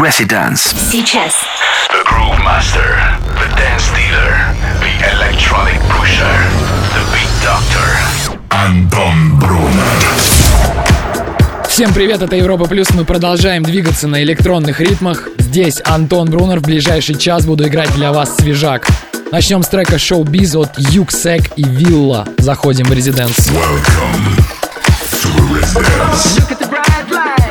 Residence. Сейчас. The Groove Master, the Dance Dealer, the Electronic Pusher, the Beat Doctor. Антон Брунер. Всем привет, это Европа Плюс. Мы продолжаем двигаться на электронных ритмах. Здесь Антон Брунер. В ближайший час буду играть для вас свежак. Начнем с трека шоу Биз от Юксек и Вилла. Заходим в резиденс. Welcome to the Residence. Look at the bright lights.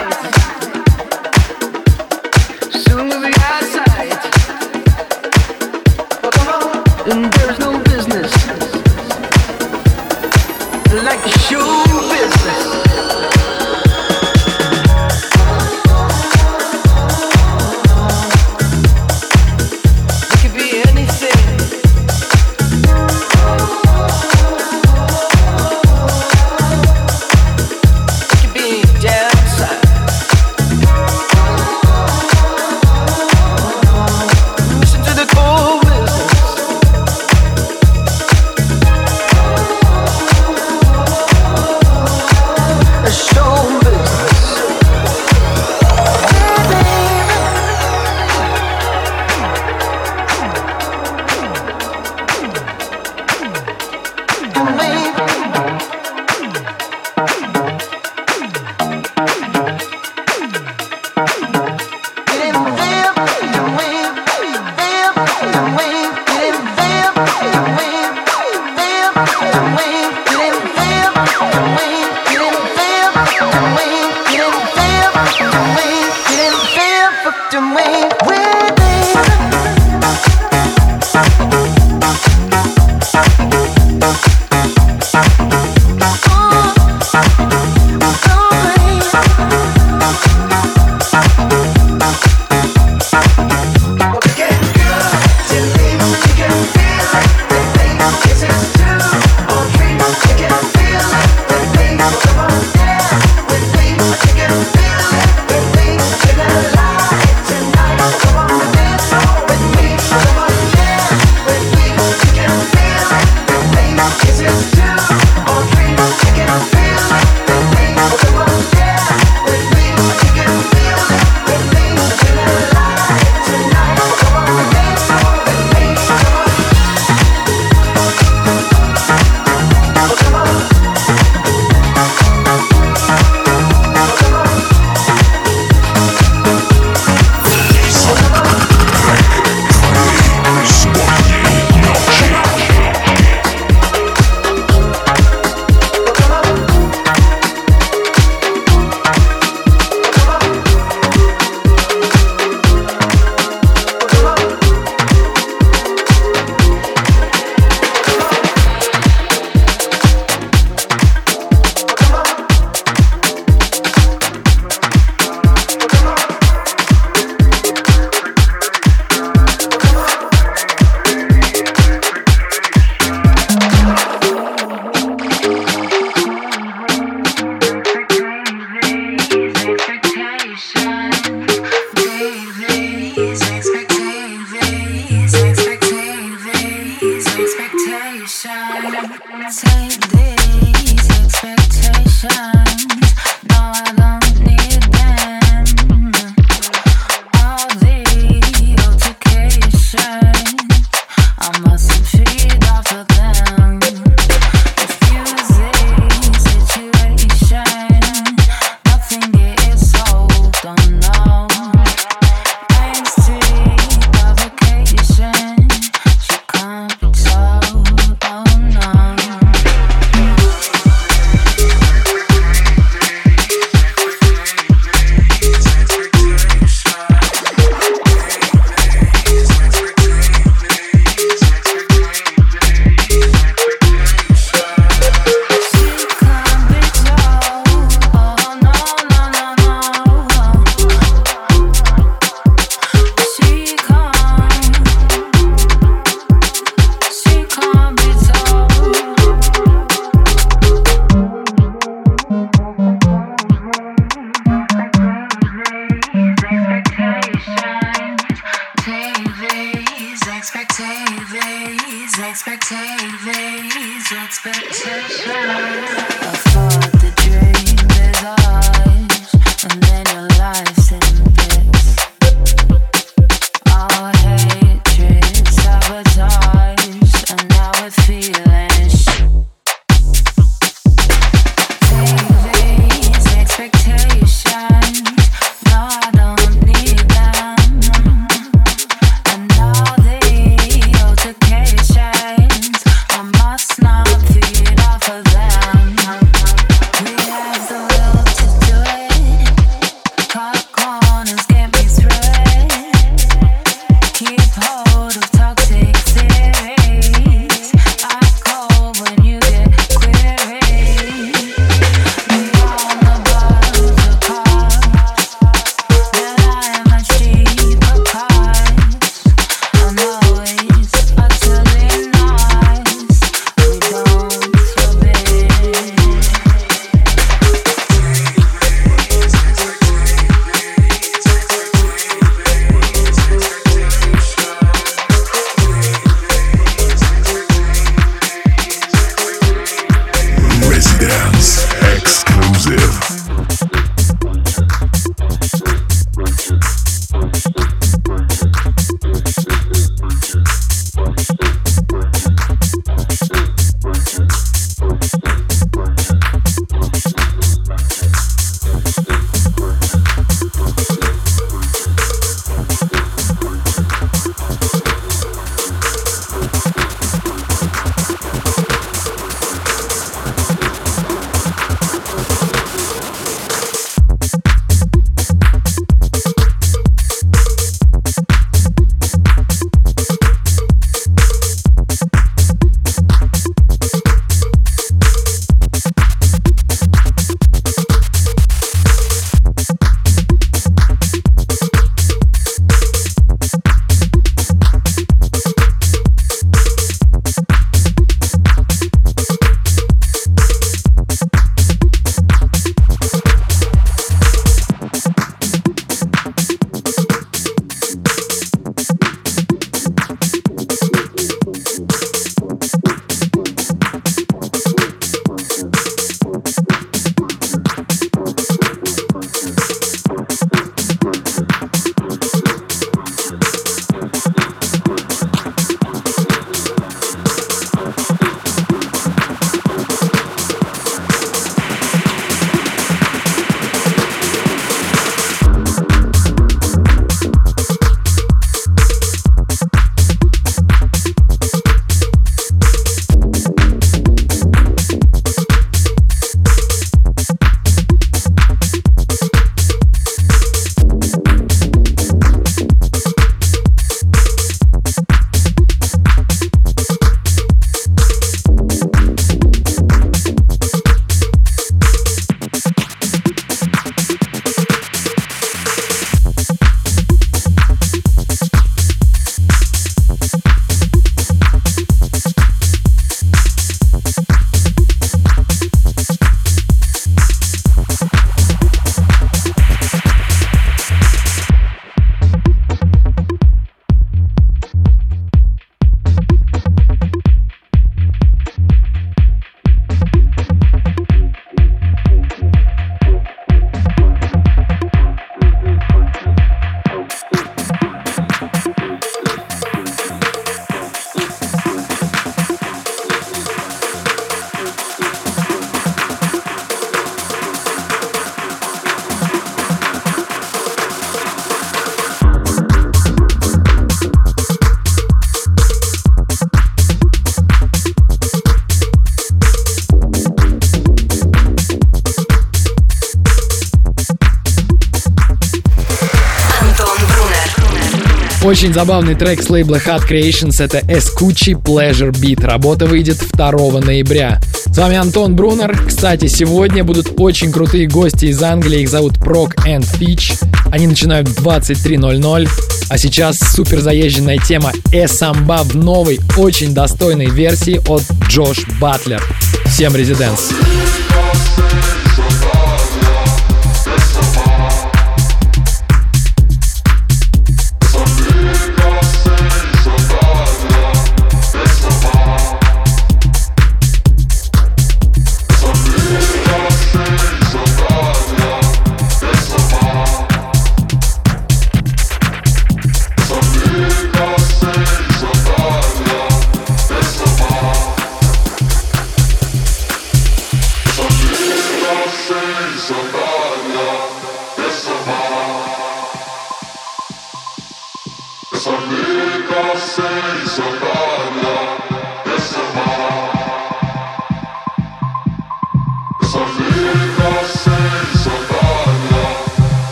Очень забавный трек с лейбла Hot Creations — это Escucci Pleasure Beat. Работа выйдет 2 ноября. С вами Антон Брунер. Кстати, сегодня будут очень крутые гости из Англии. Их зовут Proc and Fitch. Они начинают в 23.00. А сейчас супер заезженная тема Эсамба в новой, очень достойной версии от Джош Батлер. Всем резиденс. Some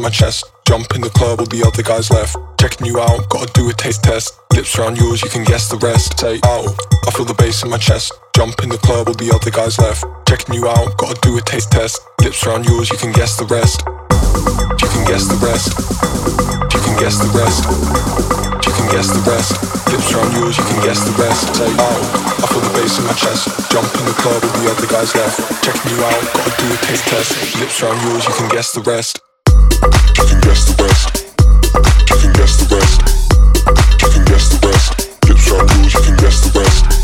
in my chest. Jump in the club, all the other guys left. Checking you out, gotta do a taste test. Lips around yours, you can guess the rest. Say, oh, I feel the bass in my chest. Jump in the club, all the other guys left. Checking you out, gotta do a taste test. Lips around yours, you can guess the rest. You can guess the rest. You can guess the rest. You can guess the rest. Lips around yours, you can guess the rest. Say, oh, I feel the bass in my chest. Jump in the club, all the other guys left. Checking you out, gotta do a taste test. Lips around yours, you can guess the rest. You can guess the rest.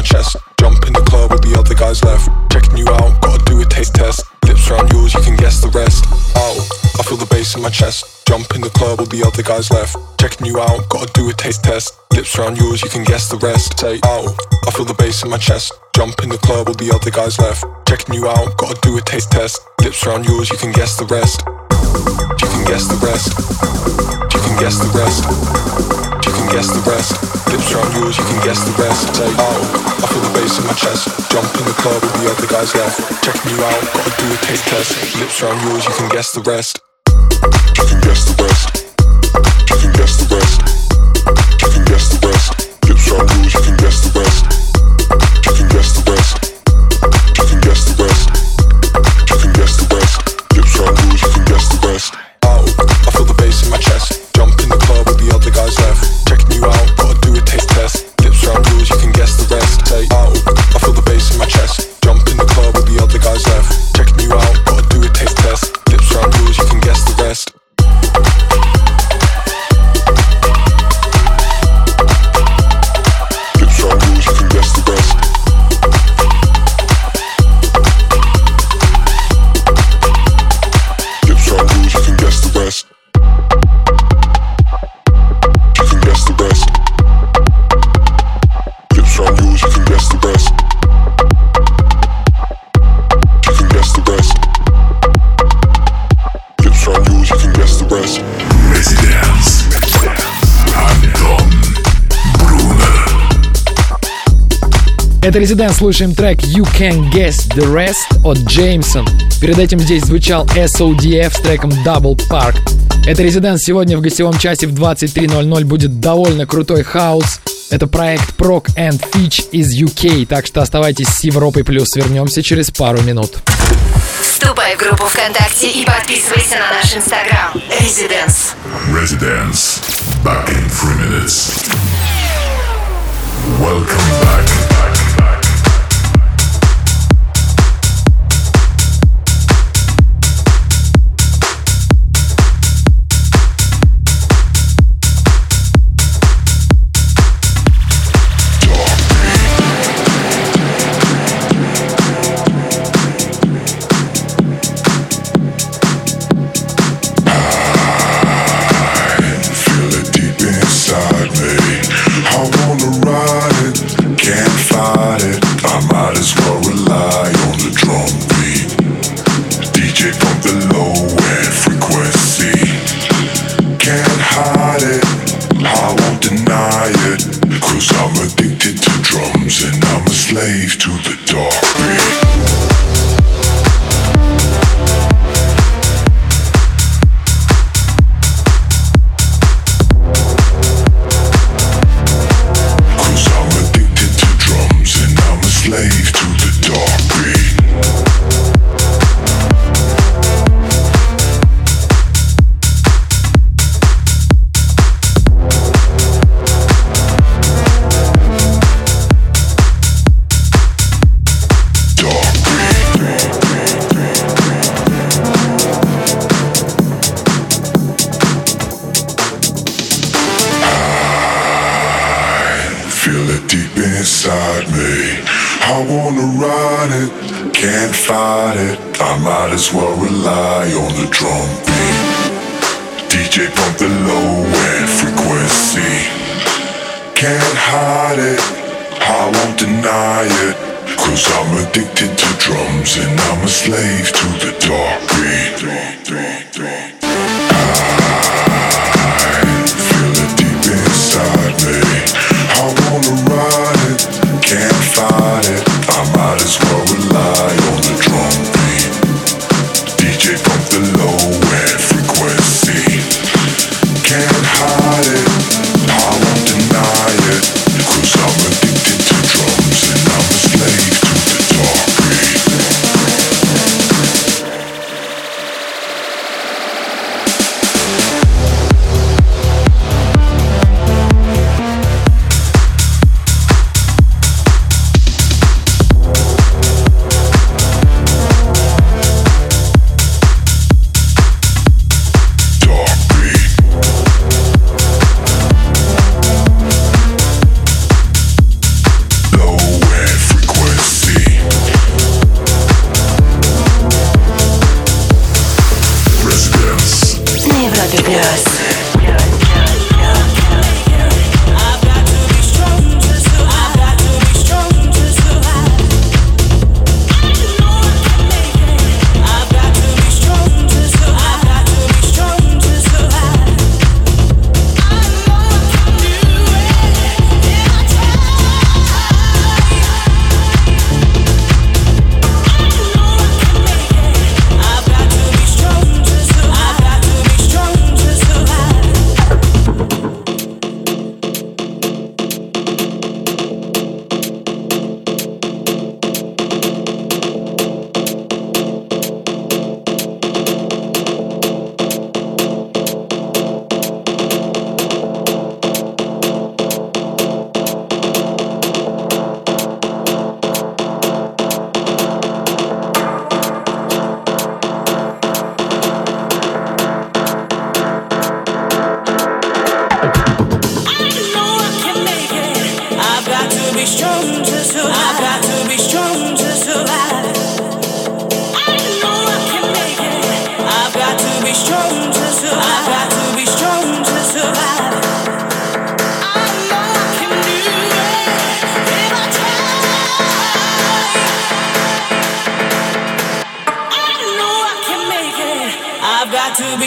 My chest. Jump in the club, all the other guys left. Checking you out, gotta do a taste test. Lips around yours, you can guess the rest. Oh, I feel the bass in my chest. Jump in the club, all the other guys left. Checking you out, gotta do a taste test. Lips around yours, you can guess the rest. Say, oh, I feel the bass in my chest. Jump in the club, all the other guys left. Checking you out, gotta do a taste test. Lips around yours, you can guess the rest. You can guess the rest. You can guess the rest. You can guess the rest. Lips around yours, you can guess the rest. Say, oh, I feel the bass in my chest. Jump in the club, all the other guys left. Checking you out, gotta do a taste test. Lips around yours, you can guess the rest. You can guess the rest. You can guess the rest. You can guess the rest. Lips around yours, you can guess the rest. Это Резидент, слушаем трек You Can Guess The Rest от Джеймсон. Перед этим здесь звучал SODF с треком Double Park. Это Резидент сегодня в гостевом часе в 23.00 будет довольно крутой хаус. Это проект Proc and Fitch из UK, так что оставайтесь с Европой Плюс. Вернемся через пару минут. Вступай в группу ВКонтакте и подписывайся на наш инстаграм. Residence. Residence. Back in three minutes. Welcome back. and I'm a slave to the dark green.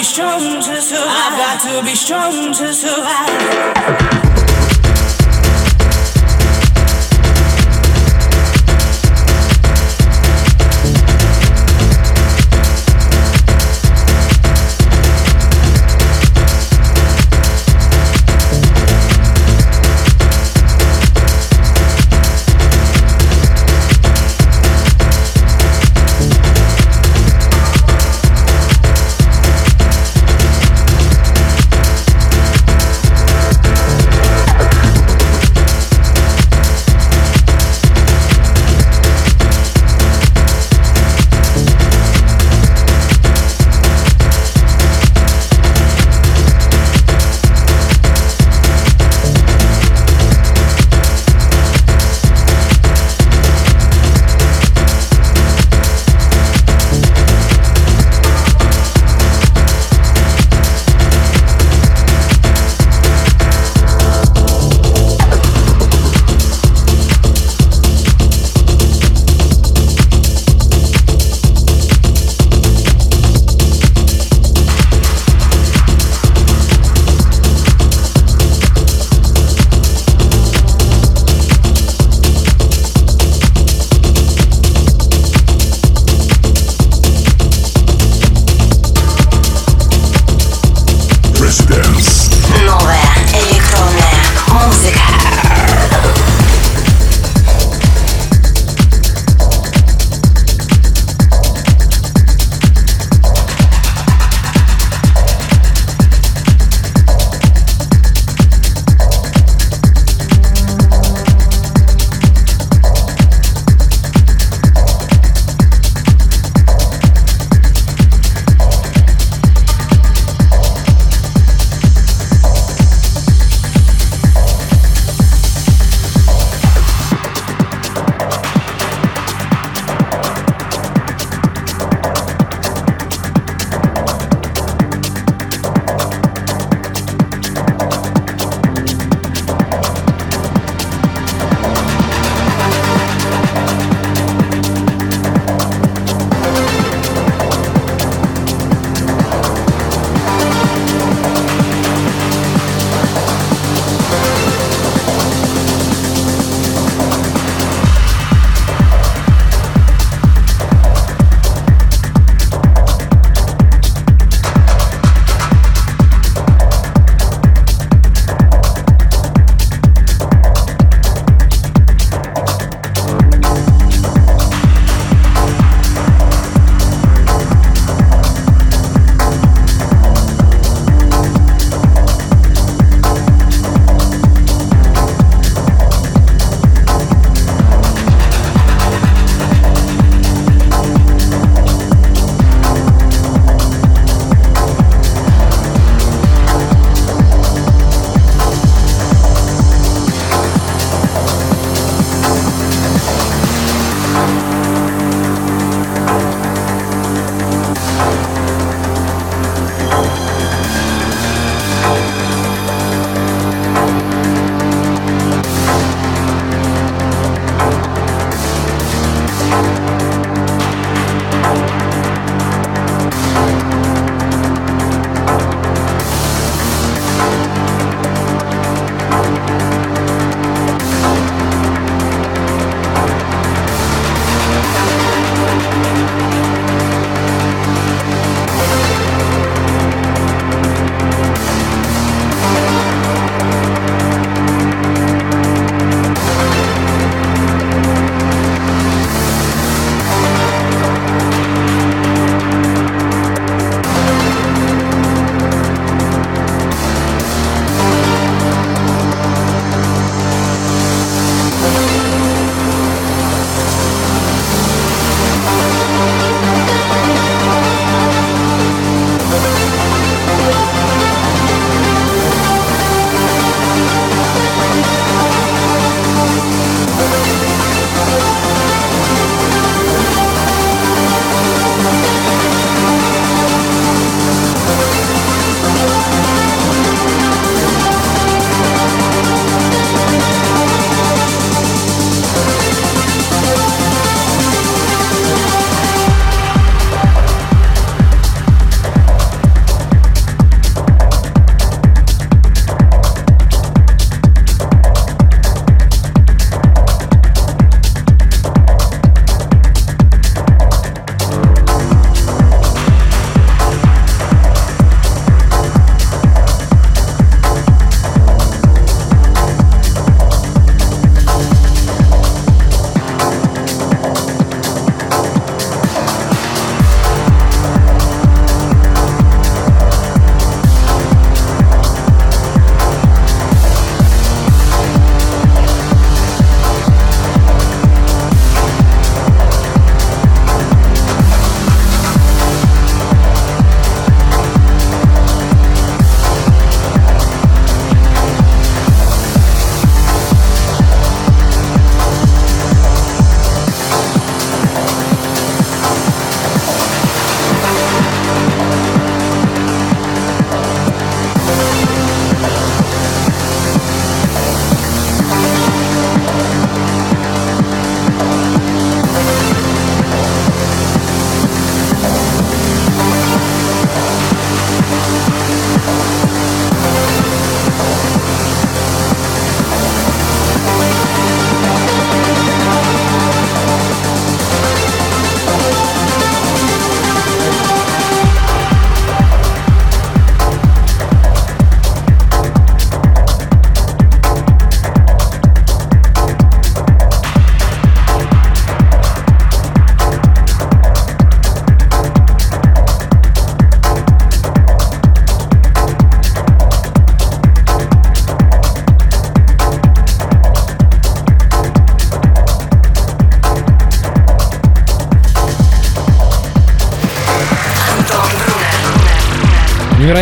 strong to survive. I've got to be strong to survive.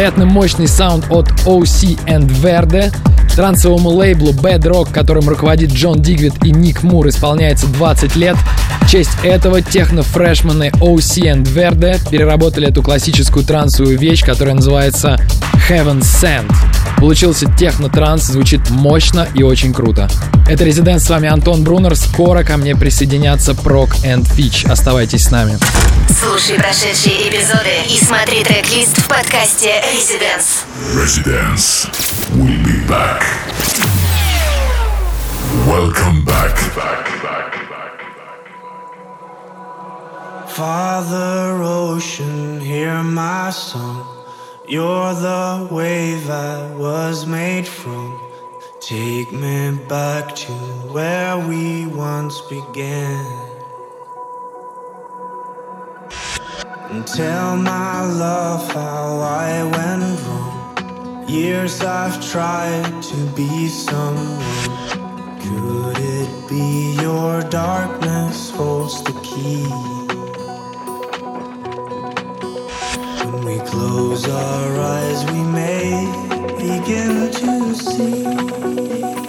Невероятно мощный саунд от OC and Verde. Трансовому лейблу Bad Rock, которым руководит Джон Дигвид и Ник Мур, исполняется 20 лет. В честь этого техно-фрешмены OC and Verde переработали эту классическую трансовую вещь, которая называется Heaven Sent. Получился техно-транс, звучит мощно и очень круто. Это Резидент, с вами Антон Брунер. Скоро ко мне присоединятся Прок and Fitch. Оставайтесь с нами. Слушай прошедшие эпизоды и смотри трек-лист в подкасте Residence. Residence. We'll be back. Welcome back. Father Ocean, hear my song. You're the wave I was made from. Take me back to where we once began. And tell my love how I went wrong. Years I've tried to be someone. Could it be your darkness holds the key? When we close our eyes, we may begin to see.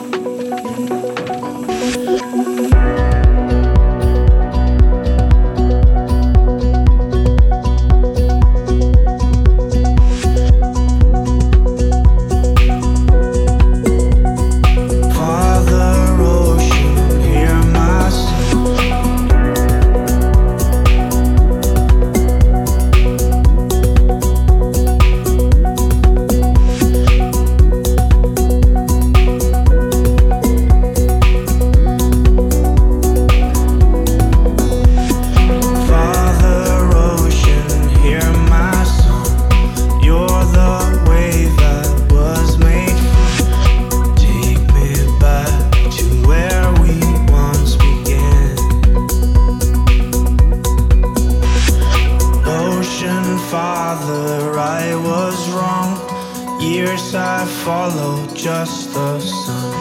Followed just the sun.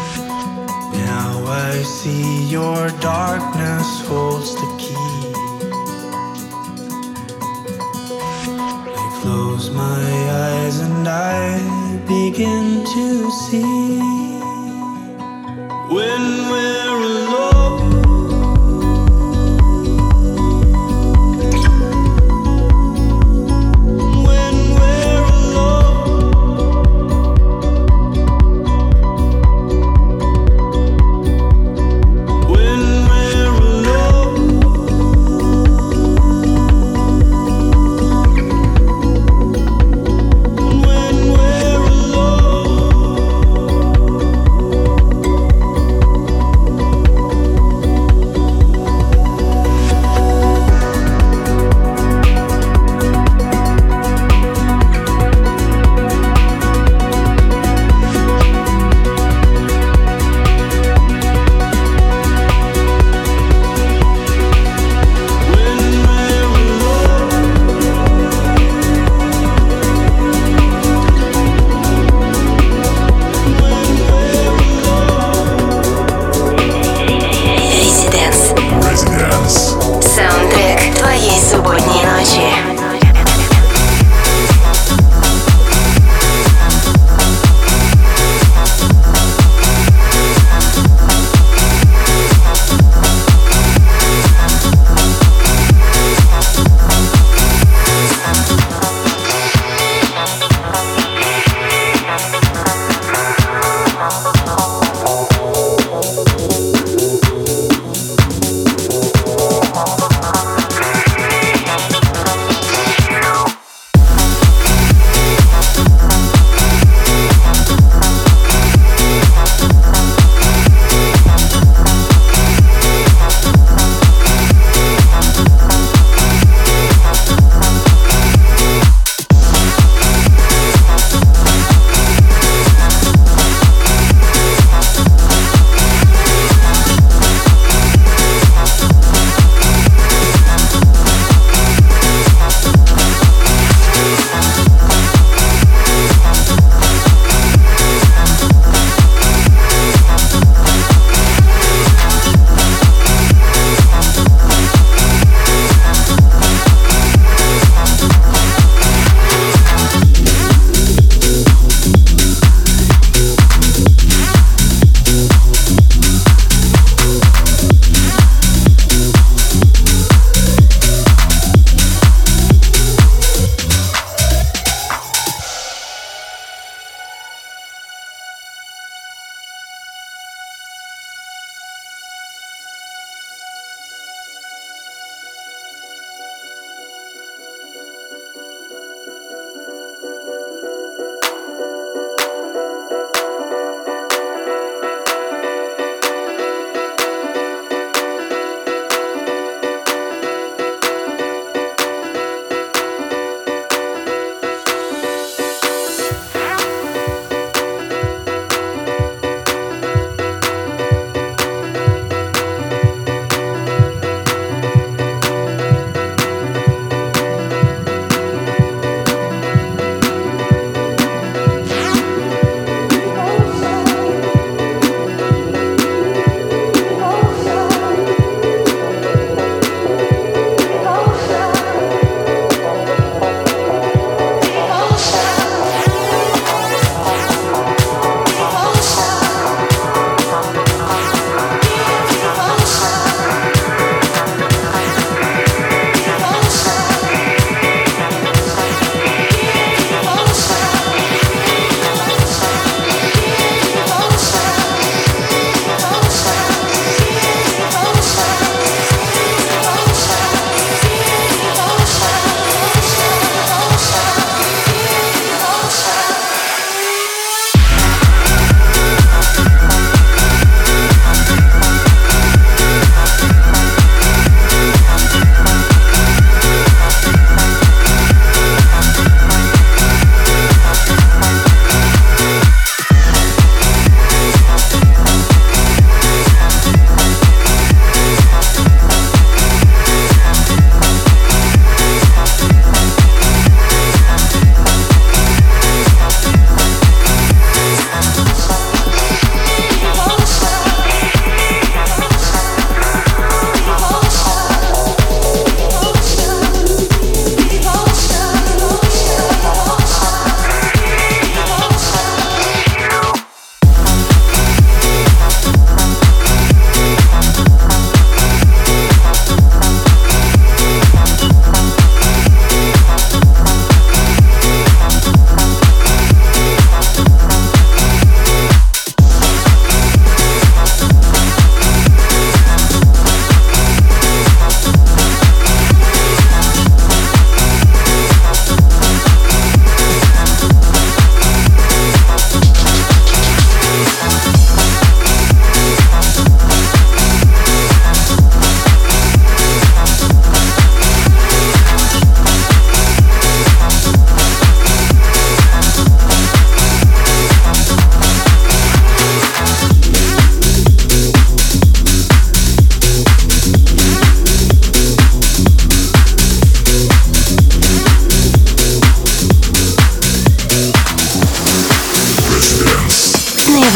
Now I see your darkness holds the key. I close my eyes and I begin to see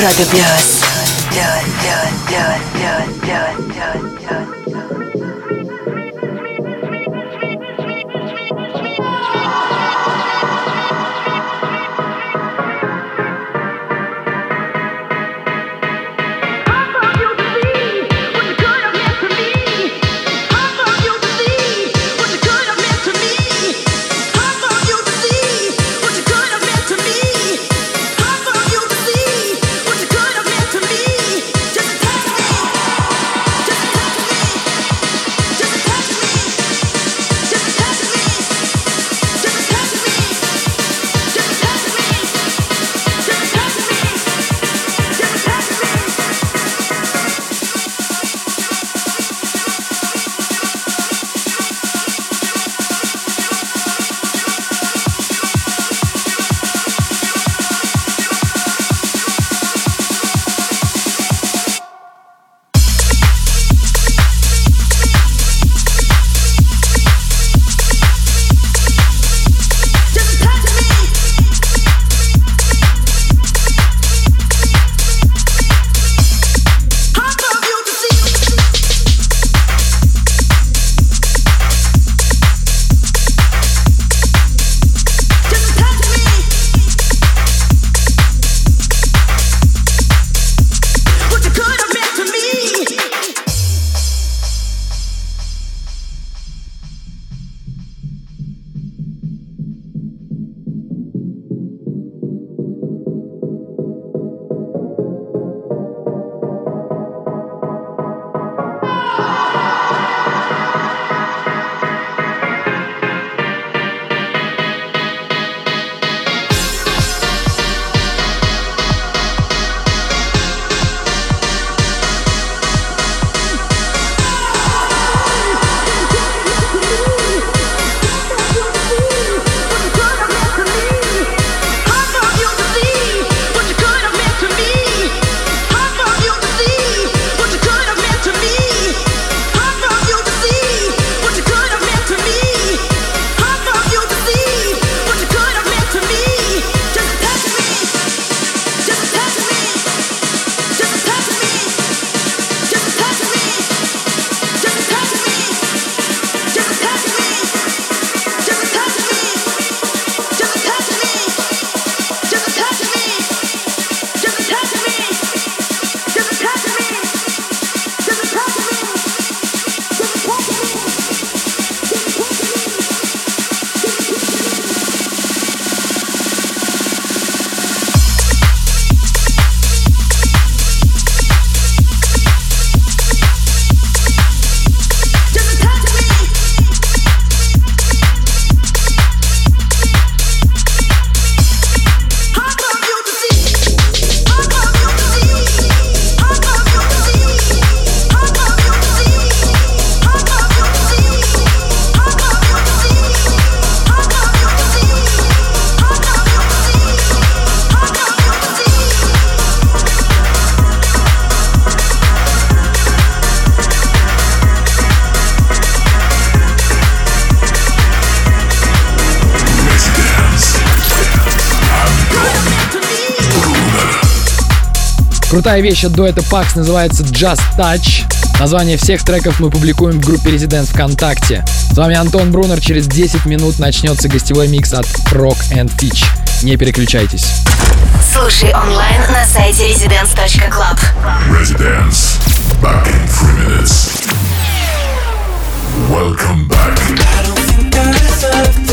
Club de Blues. Крутая вещь от дуэта Pax называется Just Touch. Название всех треков мы публикуем в группе Residents ВКонтакте. С вами Антон Брунер. Через 10 минут начнется гостевой микс от Rock and Fitch. Не переключайтесь. Слушай онлайн на сайте residence.club. Residence. Back in three minutes. Welcome back. I don't think I deserve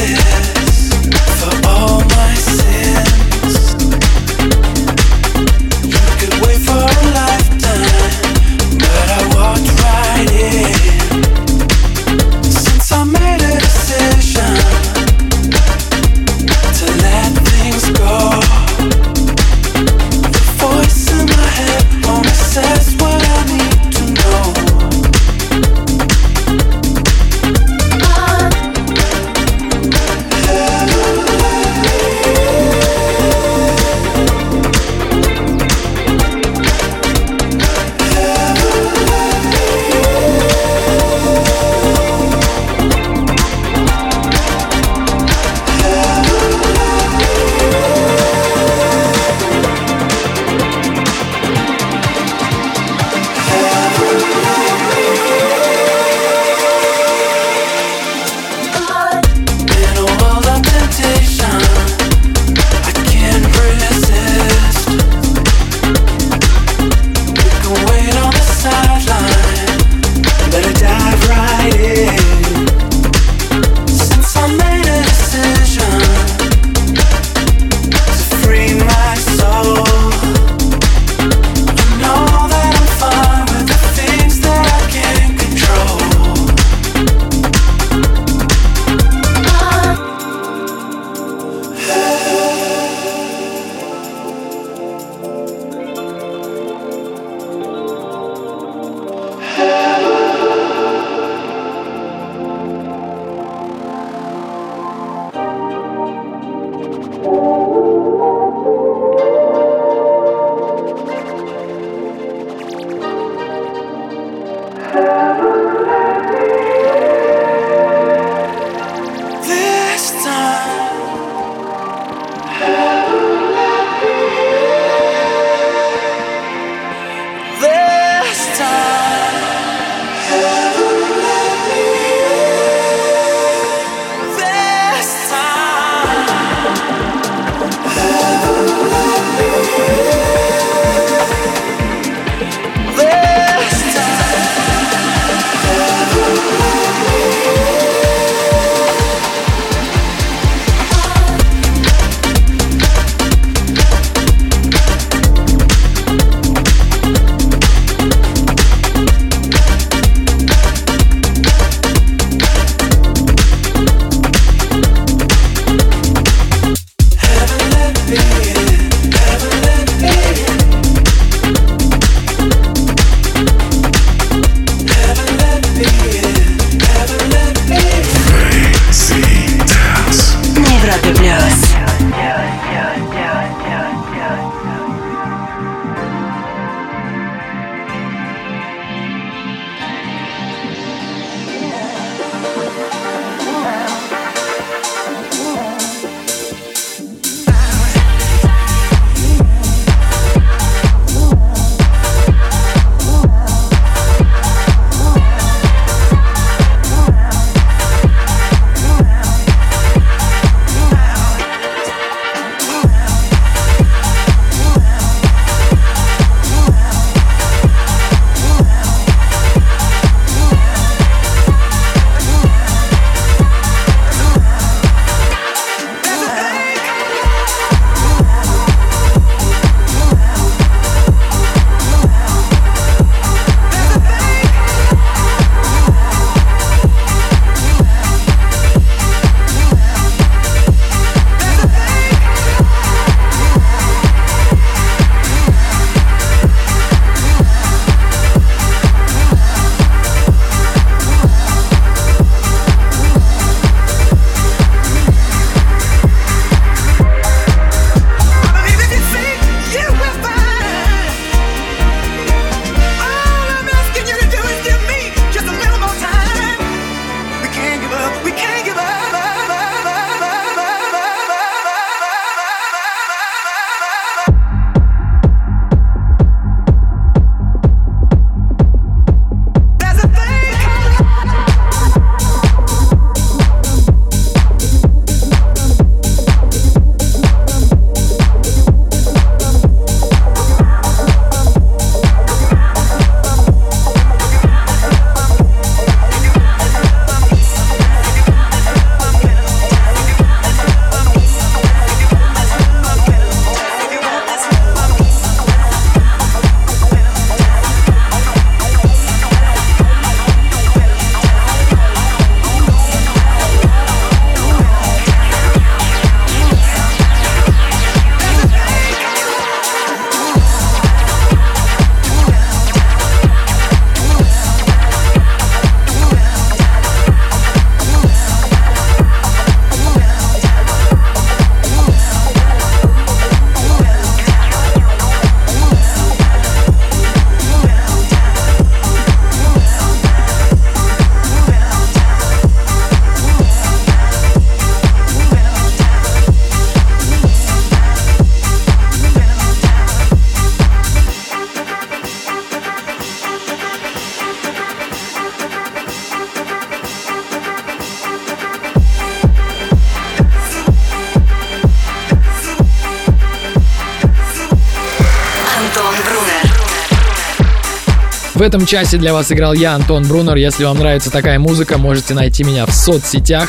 В этом часе для вас играл я, Антон Брунер. Если вам нравится такая музыка, можете найти меня в соцсетях.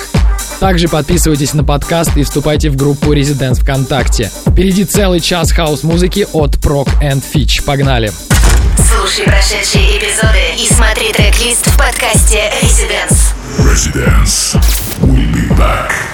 Также подписывайтесь на подкаст и вступайте в группу Residents ВКонтакте. Впереди целый час хаос-музыки от Proc and Fitch. Погнали! Слушай прошедшие эпизоды и смотри трек-лист в подкасте Residence. Residence. We'll be back.